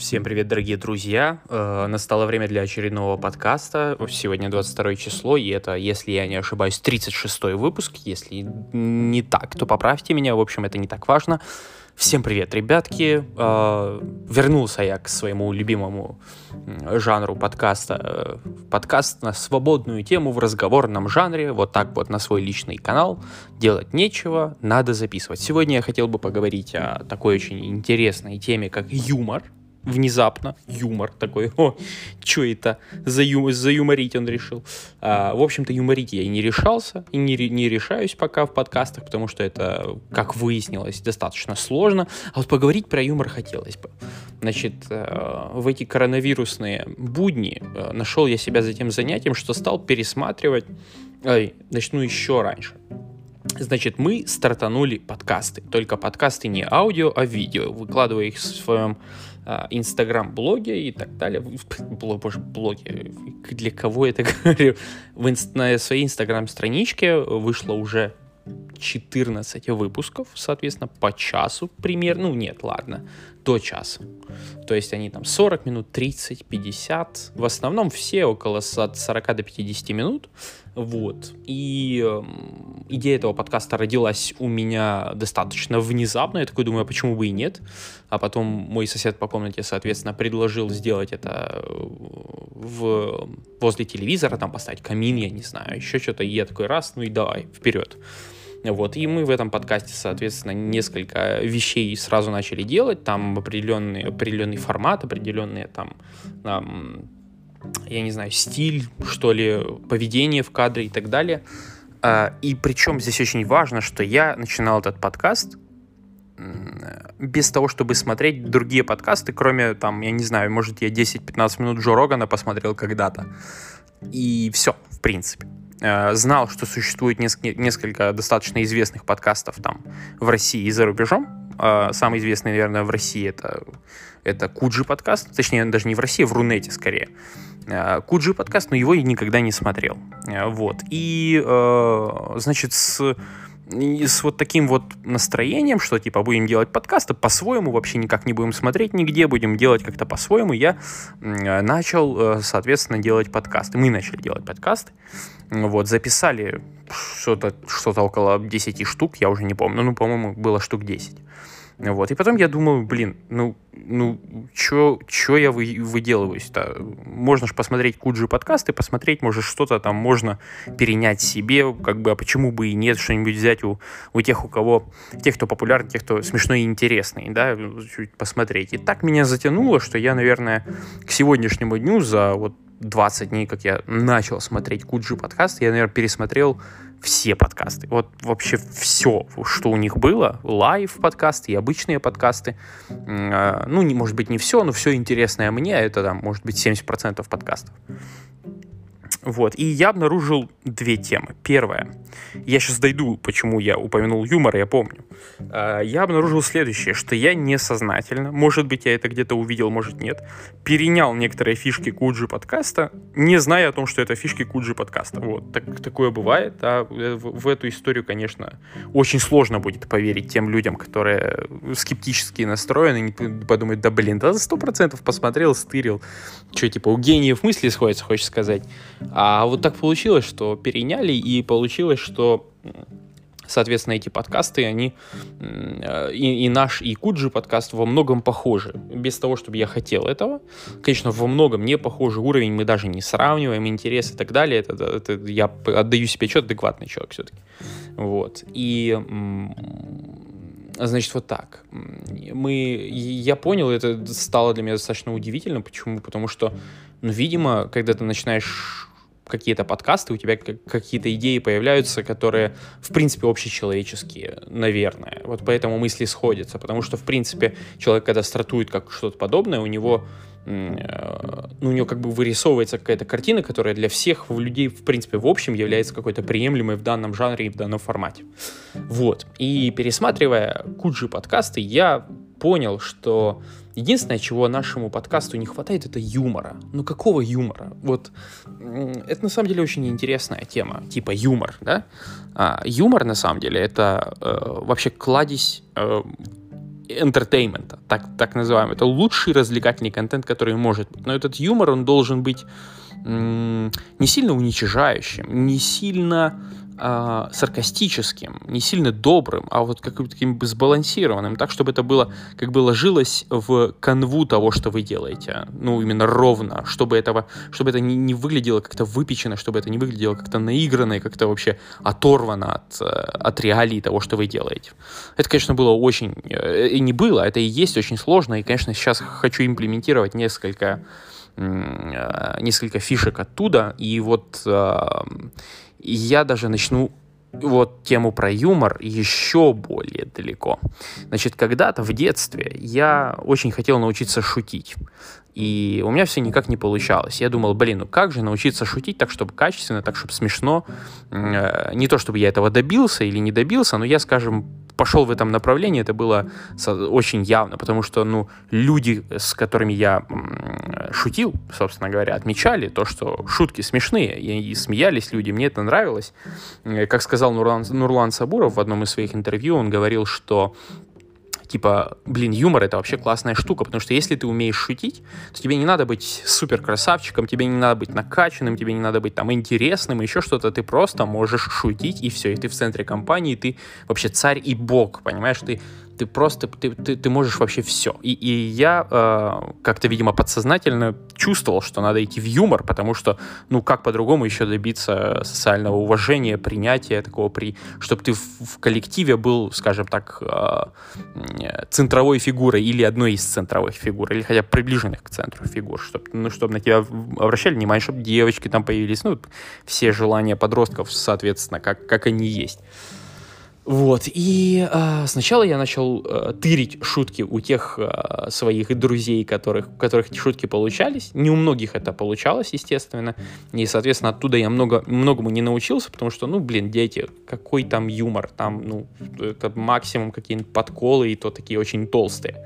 Всем привет, дорогие друзья! Э, настало время для очередного подкаста. Сегодня 22 число, и это, если я не ошибаюсь, 36 выпуск. Если не так, то поправьте меня. В общем, это не так важно. Всем привет, ребятки! Э, вернулся я к своему любимому жанру подкаста. Подкаст на свободную тему в разговорном жанре. Вот так вот на свой личный канал. Делать нечего, надо записывать. Сегодня я хотел бы поговорить о такой очень интересной теме, как юмор внезапно юмор такой, о, что это за ю, заюморить он решил. А, в общем-то, юморить я и не решался, и не, не решаюсь пока в подкастах, потому что это, как выяснилось, достаточно сложно. А вот поговорить про юмор хотелось бы. Значит, э, в эти коронавирусные будни э, нашел я себя за тем занятием, что стал пересматривать, ой, начну еще раньше. Значит, мы стартанули подкасты. Только подкасты не аудио, а видео. Выкладывая их в своем а, инстаграм-блоге и так далее. Боже, блоге. Для кого это говорю? На своей инстаграм-страничке вышло уже 14 выпусков, соответственно, по часу примерно. Ну, нет, ладно, до часа. То есть они там 40 минут, 30, 50. В основном все около от 40 до 50 минут. Вот. И э, идея этого подкаста родилась у меня достаточно внезапно. Я такой думаю, а почему бы и нет? А потом мой сосед по комнате, соответственно, предложил сделать это э, в, возле телевизора, там поставить камин, я не знаю, еще что-то. И я такой раз, ну и давай, вперед. Вот, и мы в этом подкасте, соответственно, несколько вещей сразу начали делать, там определенный, определенный формат, определенные там, там я не знаю, стиль, что ли, поведение в кадре и так далее. А, и причем здесь очень важно, что я начинал этот подкаст без того, чтобы смотреть другие подкасты, кроме, там, я не знаю, может, я 10-15 минут Джо Рогана посмотрел когда-то. И все, в принципе. А, знал, что существует несколько, достаточно известных подкастов там в России и за рубежом. А, самый известный, наверное, в России это, это Куджи подкаст. Точнее, даже не в России, а в Рунете скорее. Э, Куджи подкаст, но его я никогда не смотрел. Э, вот. И, э, значит, с и с вот таким вот настроением, что типа будем делать подкасты по-своему, вообще никак не будем смотреть нигде, будем делать как-то по-своему, я начал, соответственно, делать подкасты. Мы начали делать подкасты. Вот, записали что-то что около 10 штук, я уже не помню, ну, по-моему, было штук 10. Вот. И потом я думаю, блин, ну, ну, чё, чё я вы, выделываюсь-то? Можно же посмотреть Куджи подкасты, посмотреть, может, что-то там можно перенять себе, как бы, а почему бы и нет, что-нибудь взять у, у тех, у кого, тех, кто популярный, тех, кто смешной и интересный, да, чуть посмотреть. И так меня затянуло, что я, наверное, к сегодняшнему дню за вот 20 дней, как я начал смотреть Куджи подкасты, я, наверное, пересмотрел все подкасты. Вот вообще все, что у них было. Лайв подкасты и обычные подкасты. А, ну, не, может быть, не все, но все интересное мне, это там, может быть, 70% подкастов. Вот. И я обнаружил две темы. Первая. Я сейчас дойду, почему я упомянул юмор, я помню. А, я обнаружил следующее, что я несознательно, может быть, я это где-то увидел, может нет, перенял некоторые фишки Куджи подкаста, не зная о том, что это фишки Куджи подкаста. Вот. Так, такое бывает. А в, в эту историю, конечно, очень сложно будет поверить тем людям, которые скептически настроены, не подумают, да блин, да сто процентов посмотрел, стырил. Что, типа, у гениев мысли сходятся, хочешь сказать. А вот так получилось, что переняли, и получилось, что соответственно, эти подкасты, они и, и наш, и Куджи подкаст во многом похожи. Без того, чтобы я хотел этого. Конечно, во многом не похожий уровень, мы даже не сравниваем, интерес и так далее. Это, это, это я отдаю себе отчет, адекватный человек все-таки. Вот. И Значит, вот так. Мы, я понял, это стало для меня достаточно удивительно. Почему? Потому что, ну, видимо, когда ты начинаешь какие-то подкасты, у тебя какие-то идеи появляются, которые, в принципе, общечеловеческие, наверное. Вот поэтому мысли сходятся, потому что, в принципе, человек, когда стартует как что-то подобное, у него э, ну, у него как бы вырисовывается какая-то картина, которая для всех людей, в принципе, в общем, является какой-то приемлемой в данном жанре и в данном формате. Вот. И пересматривая Куджи подкасты, я понял, что единственное, чего нашему подкасту не хватает, это юмора. Ну какого юмора? Вот это на самом деле очень интересная тема, типа юмор, да? А, юмор на самом деле это э, вообще кладезь э, entertainment, так, так называемый. Это лучший развлекательный контент, который может быть. Но этот юмор, он должен быть не сильно уничижающим, не сильно э, саркастическим, не сильно добрым, а вот каким-то таким сбалансированным, так, чтобы это было, как бы ложилось в канву того, что вы делаете. Ну, именно ровно, чтобы этого, чтобы это не, не выглядело как-то выпечено, чтобы это не выглядело как-то наигранно и как-то вообще оторвано от, э, от реалий того, что вы делаете. Это, конечно, было очень... Э, и не было, это и есть очень сложно, и, конечно, сейчас хочу имплементировать несколько э, несколько фишек оттуда, и вот я даже начну вот тему про юмор еще более далеко. Значит, когда-то в детстве я очень хотел научиться шутить. И у меня все никак не получалось. Я думал, блин, ну как же научиться шутить так, чтобы качественно, так, чтобы смешно. Э, не то, чтобы я этого добился или не добился, но я, скажем, пошел в этом направлении, это было очень явно, потому что, ну, люди, с которыми я шутил, собственно говоря, отмечали то, что шутки смешные, и смеялись люди, мне это нравилось. Э, как сказал Нурлан, Нурлан Сабуров в одном из своих интервью, он говорил, что типа, блин, юмор это вообще классная штука, потому что если ты умеешь шутить, то тебе не надо быть супер красавчиком, тебе не надо быть накачанным, тебе не надо быть там интересным, еще что-то, ты просто можешь шутить, и все, и ты в центре компании, ты вообще царь и бог, понимаешь, ты ты просто, ты, ты, ты можешь вообще все. И, и я э, как-то, видимо, подсознательно чувствовал, что надо идти в юмор, потому что, ну, как по-другому еще добиться социального уважения, принятия такого, при, чтобы ты в, в коллективе был, скажем так, э, центровой фигурой или одной из центровых фигур, или хотя бы приближенных к центру фигур, чтобы, ну, чтобы на тебя обращали внимание, чтобы девочки там появились, ну, все желания подростков, соответственно, как, как они есть. Вот, и э, сначала я начал э, тырить шутки у тех э, своих друзей, которых, у которых эти шутки получались. Не у многих это получалось, естественно. И, соответственно, оттуда я много, многому не научился, потому что, ну, блин, дети, какой там юмор, там, ну, это максимум какие-нибудь подколы, и то такие очень толстые.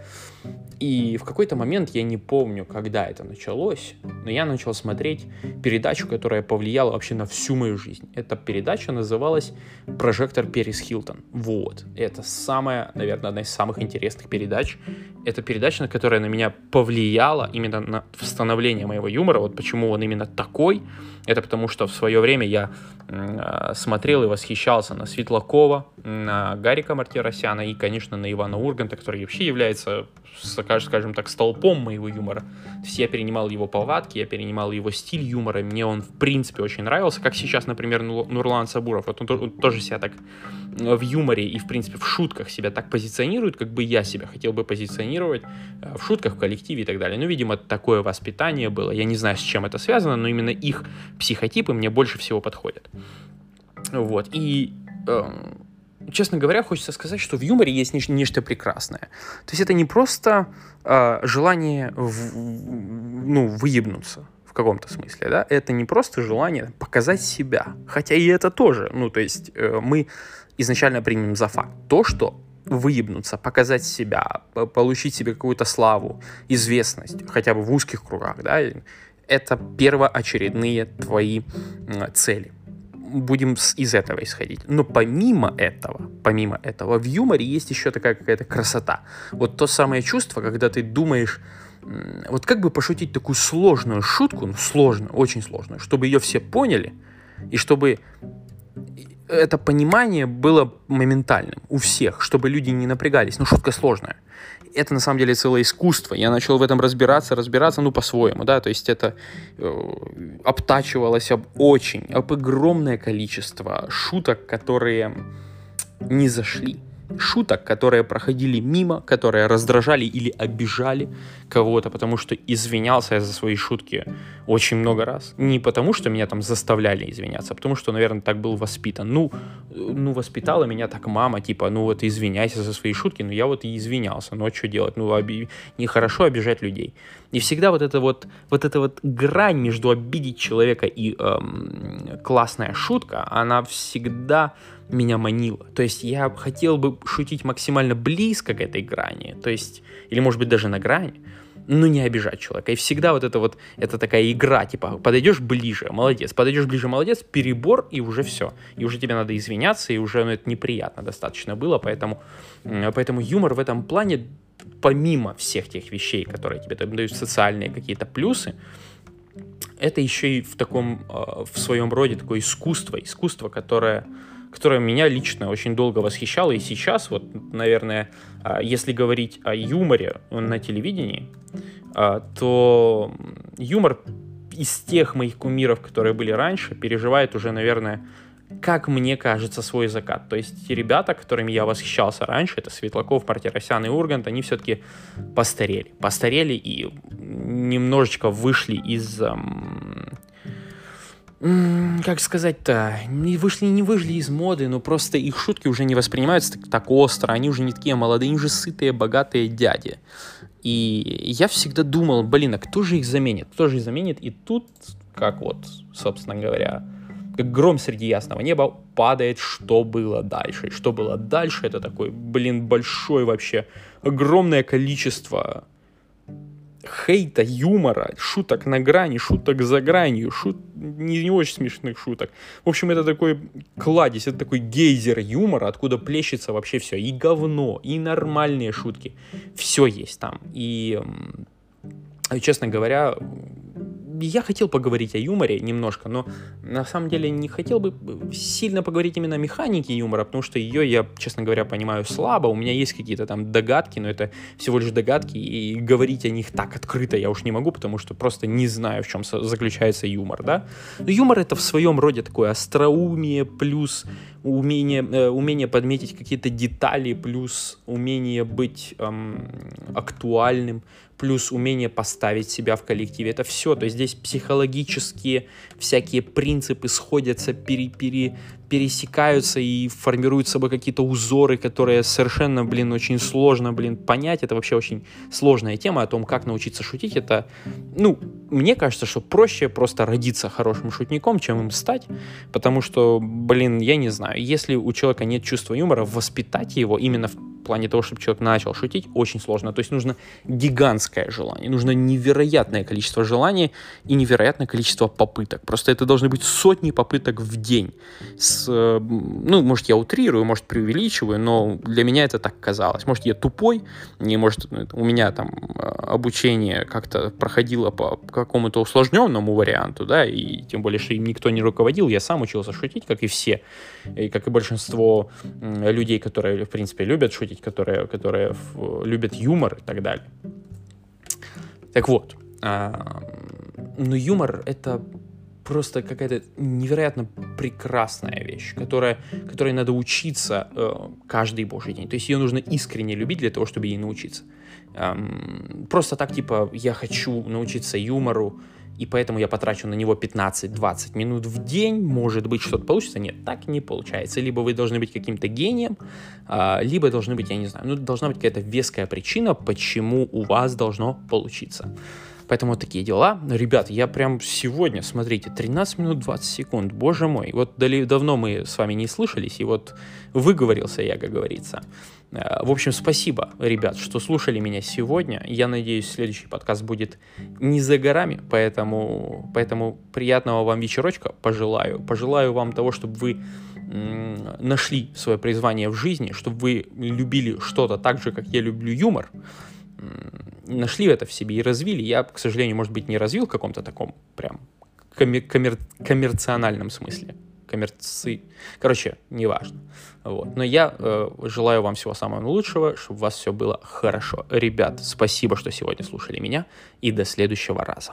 И в какой-то момент, я не помню, когда это началось, но я начал смотреть передачу, которая повлияла вообще на всю мою жизнь. Эта передача называлась «Прожектор Перес Хилтон». Вот. Это самая, наверное, одна из самых интересных передач. Это передача, на которая на меня повлияла именно на становление моего юмора. Вот почему он именно такой. Это потому, что в свое время я э, смотрел и восхищался на Светлакова, на Гарика Мартиросяна и, конечно, на Ивана Урганта, который вообще является скажем так, столпом моего юмора. То есть я перенимал его повадки, я перенимал его стиль юмора, мне он, в принципе, очень нравился, как сейчас, например, Нурлан Сабуров, вот он, он тоже себя так в юморе и, в принципе, в шутках себя так позиционирует, как бы я себя хотел бы позиционировать э, в шутках, в коллективе и так далее. Ну, видимо, такое воспитание было, я не знаю, с чем это связано, но именно их психотипы мне больше всего подходят. Вот, и эм, честно говоря, хочется сказать, что в юморе есть нечто, нечто прекрасное. То есть это не просто э, желание в, ну, выебнуться в каком-то смысле, да, это не просто желание показать себя, хотя и это тоже, ну, то есть э, мы изначально примем за факт то, что выебнуться, показать себя, получить себе какую-то славу, известность, хотя бы в узких кругах, да, это первоочередные твои цели будем из этого исходить. Но помимо этого, помимо этого, в юморе есть еще такая какая-то красота. Вот то самое чувство, когда ты думаешь, вот как бы пошутить такую сложную шутку, ну сложную, очень сложную, чтобы ее все поняли, и чтобы это понимание было моментальным у всех, чтобы люди не напрягались. Ну, шутка сложная это на самом деле целое искусство. Я начал в этом разбираться, разбираться, ну, по-своему, да, то есть это э, обтачивалось об очень, об огромное количество шуток, которые не зашли шуток, которые проходили мимо, которые раздражали или обижали кого-то, потому что извинялся я за свои шутки очень много раз. Не потому, что меня там заставляли извиняться, а потому что, наверное, так был воспитан. Ну, ну воспитала меня так мама, типа, ну вот извиняйся за свои шутки, но я вот и извинялся. Ну а что делать? Ну, оби... нехорошо обижать людей. И всегда вот эта вот, вот эта вот грань между обидеть человека и эм, классная шутка, она всегда меня манило. То есть я хотел бы шутить максимально близко к этой грани, то есть, или может быть даже на грани, ну, не обижать человека. И всегда вот это вот, это такая игра, типа, подойдешь ближе, молодец, подойдешь ближе, молодец, перебор, и уже все. И уже тебе надо извиняться, и уже ну, это неприятно достаточно было, поэтому, поэтому юмор в этом плане, помимо всех тех вещей, которые тебе дают социальные какие-то плюсы, это еще и в таком, а, в своем роде такое искусство, искусство, которое которая меня лично очень долго восхищала. И сейчас, вот, наверное, а, если говорить о юморе на телевидении, а, то юмор из тех моих кумиров, которые были раньше, переживает уже, наверное, как мне кажется, свой закат. То есть те ребята, которыми я восхищался раньше, это Светлаков, Мартиросян и Ургант, они все-таки постарели. Постарели и немножечко вышли из эм, как сказать-то, не вышли, не вышли из моды, но просто их шутки уже не воспринимаются так, так остро, они уже не такие молодые, они уже сытые, богатые дяди. И я всегда думал, блин, а кто же их заменит? Кто же их заменит? И тут, как вот, собственно говоря, как гром среди ясного неба падает, что было дальше. И что было дальше, это такой, блин, большой вообще, огромное количество хейта, юмора, шуток на грани, шуток за гранью, шут... не, не очень смешных шуток. В общем, это такой кладезь, это такой гейзер юмора, откуда плещется вообще все. И говно, и нормальные шутки. Все есть там. И, честно говоря, я хотел поговорить о юморе немножко, но на самом деле не хотел бы сильно поговорить именно о механике юмора, потому что ее я, честно говоря, понимаю слабо. У меня есть какие-то там догадки, но это всего лишь догадки, и говорить о них так открыто я уж не могу, потому что просто не знаю, в чем заключается юмор, да. Но юмор это в своем роде такое остроумие плюс умение, э, умение подметить какие-то детали, плюс умение быть эм, актуальным, плюс умение поставить себя в коллективе. Это все. То есть здесь психологические всякие принципы сходятся, пере, пере, пересекаются и формируют собой какие-то узоры, которые совершенно, блин, очень сложно, блин, понять. Это вообще очень сложная тема о том, как научиться шутить. Это, ну, мне кажется, что проще просто родиться хорошим шутником, чем им стать, потому что, блин, я не знаю, если у человека нет чувства юмора, воспитать его именно в в плане того, чтобы человек начал шутить, очень сложно. То есть нужно гигантское желание, нужно невероятное количество желаний и невероятное количество попыток. Просто это должны быть сотни попыток в день. С, ну, может, я утрирую, может, преувеличиваю, но для меня это так казалось. Может, я тупой, не может, ну, у меня там э, обучение как-то проходило по какому-то усложненному варианту, да, и тем более, что им никто не руководил, я сам учился шутить, как и все, и как и большинство людей, которые, в принципе, любят шутить, заметить, которые, которые любят юмор и так далее. Так вот, а, но юмор — это просто какая-то невероятно прекрасная вещь, которая, которой надо учиться э, каждый божий день. То есть ее нужно искренне любить для того, чтобы ей научиться. Эм, просто так, типа, я хочу научиться юмору, и поэтому я потрачу на него 15-20 минут в день, может быть, что-то получится. Нет, так не получается. Либо вы должны быть каким-то гением, а, либо должны быть, я не знаю, ну, должна быть какая-то веская причина, почему у вас должно получиться. Поэтому такие дела. Ребят, я прям сегодня, смотрите, 13 минут 20 секунд, боже мой. Вот давно мы с вами не слышались, и вот выговорился я, как говорится. Э, в общем, спасибо, ребят, что слушали меня сегодня. Я надеюсь, следующий подкаст будет не за горами, поэтому, поэтому приятного вам вечерочка пожелаю. Пожелаю вам того, чтобы вы нашли свое призвание в жизни, чтобы вы любили что-то так же, как я люблю юмор, нашли это в себе и развили. Я, к сожалению, может быть, не развил в каком-то таком прям коммер- коммер- коммерциональном смысле коммерции. Короче, неважно. Вот. Но я э, желаю вам всего самого лучшего, чтобы у вас все было хорошо. Ребят, спасибо, что сегодня слушали меня, и до следующего раза.